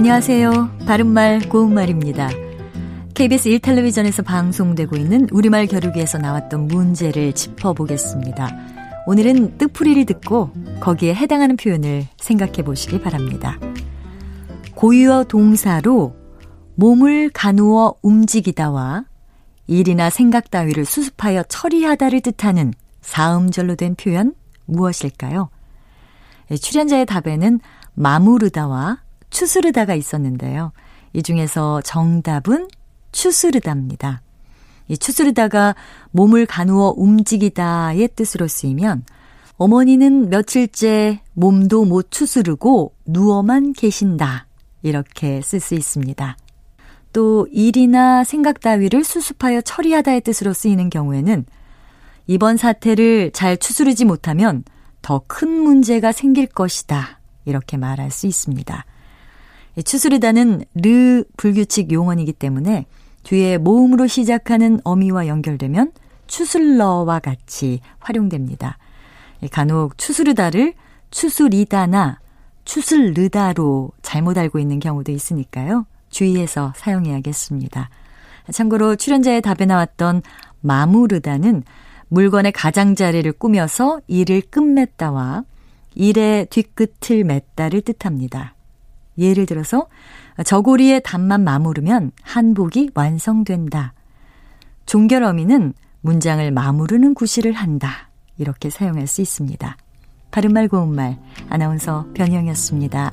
안녕하세요. 바른말 고운말입니다. KBS 1텔레비전에서 방송되고 있는 우리말 겨루기에서 나왔던 문제를 짚어보겠습니다. 오늘은 뜻풀이를 듣고 거기에 해당하는 표현을 생각해 보시기 바랍니다. 고유어 동사로 몸을 가누어 움직이다와 일이나 생각 따위를 수습하여 처리하다를 뜻하는 사음절로 된 표현 무엇일까요? 예, 출연자의 답에는 마무르다와 추스르다가 있었는데요. 이 중에서 정답은 추스르다입니다. 이 추스르다가 몸을 가누어 움직이다의 뜻으로 쓰이면 어머니는 며칠째 몸도 못 추스르고 누워만 계신다. 이렇게 쓸 수 있습니다. 또 일이나 생각 따위를 수습하여 처리하다의 뜻으로 쓰이는 경우에는 이번 사태를 잘 추스르지 못하면 더 큰 문제가 생길 것이다. 이렇게 말할 수 있습니다. 추스르다는 르 불규칙 용언이기 때문에 뒤에 모음으로 시작하는 어미와 연결되면 추슬러와 같이 활용됩니다. 간혹 추스르다를 추스리다나 추슬르다로 잘못 알고 있는 경우도 있으니까요. 주의해서 사용해야겠습니다. 참고로 출연자의 답에 나왔던 마무르다는 물건의 가장자리를 꾸며서 일을 끝맺다와 일의 뒤끝을 맺다를 뜻합니다. 예를 들어서 저고리의 단만 마무르면 한복이 완성된다. 종결 어미는 문장을 마무르는 구실을 한다. 이렇게 사용할 수 있습니다. 바른말 고운말 아나운서 변희영이었습니다.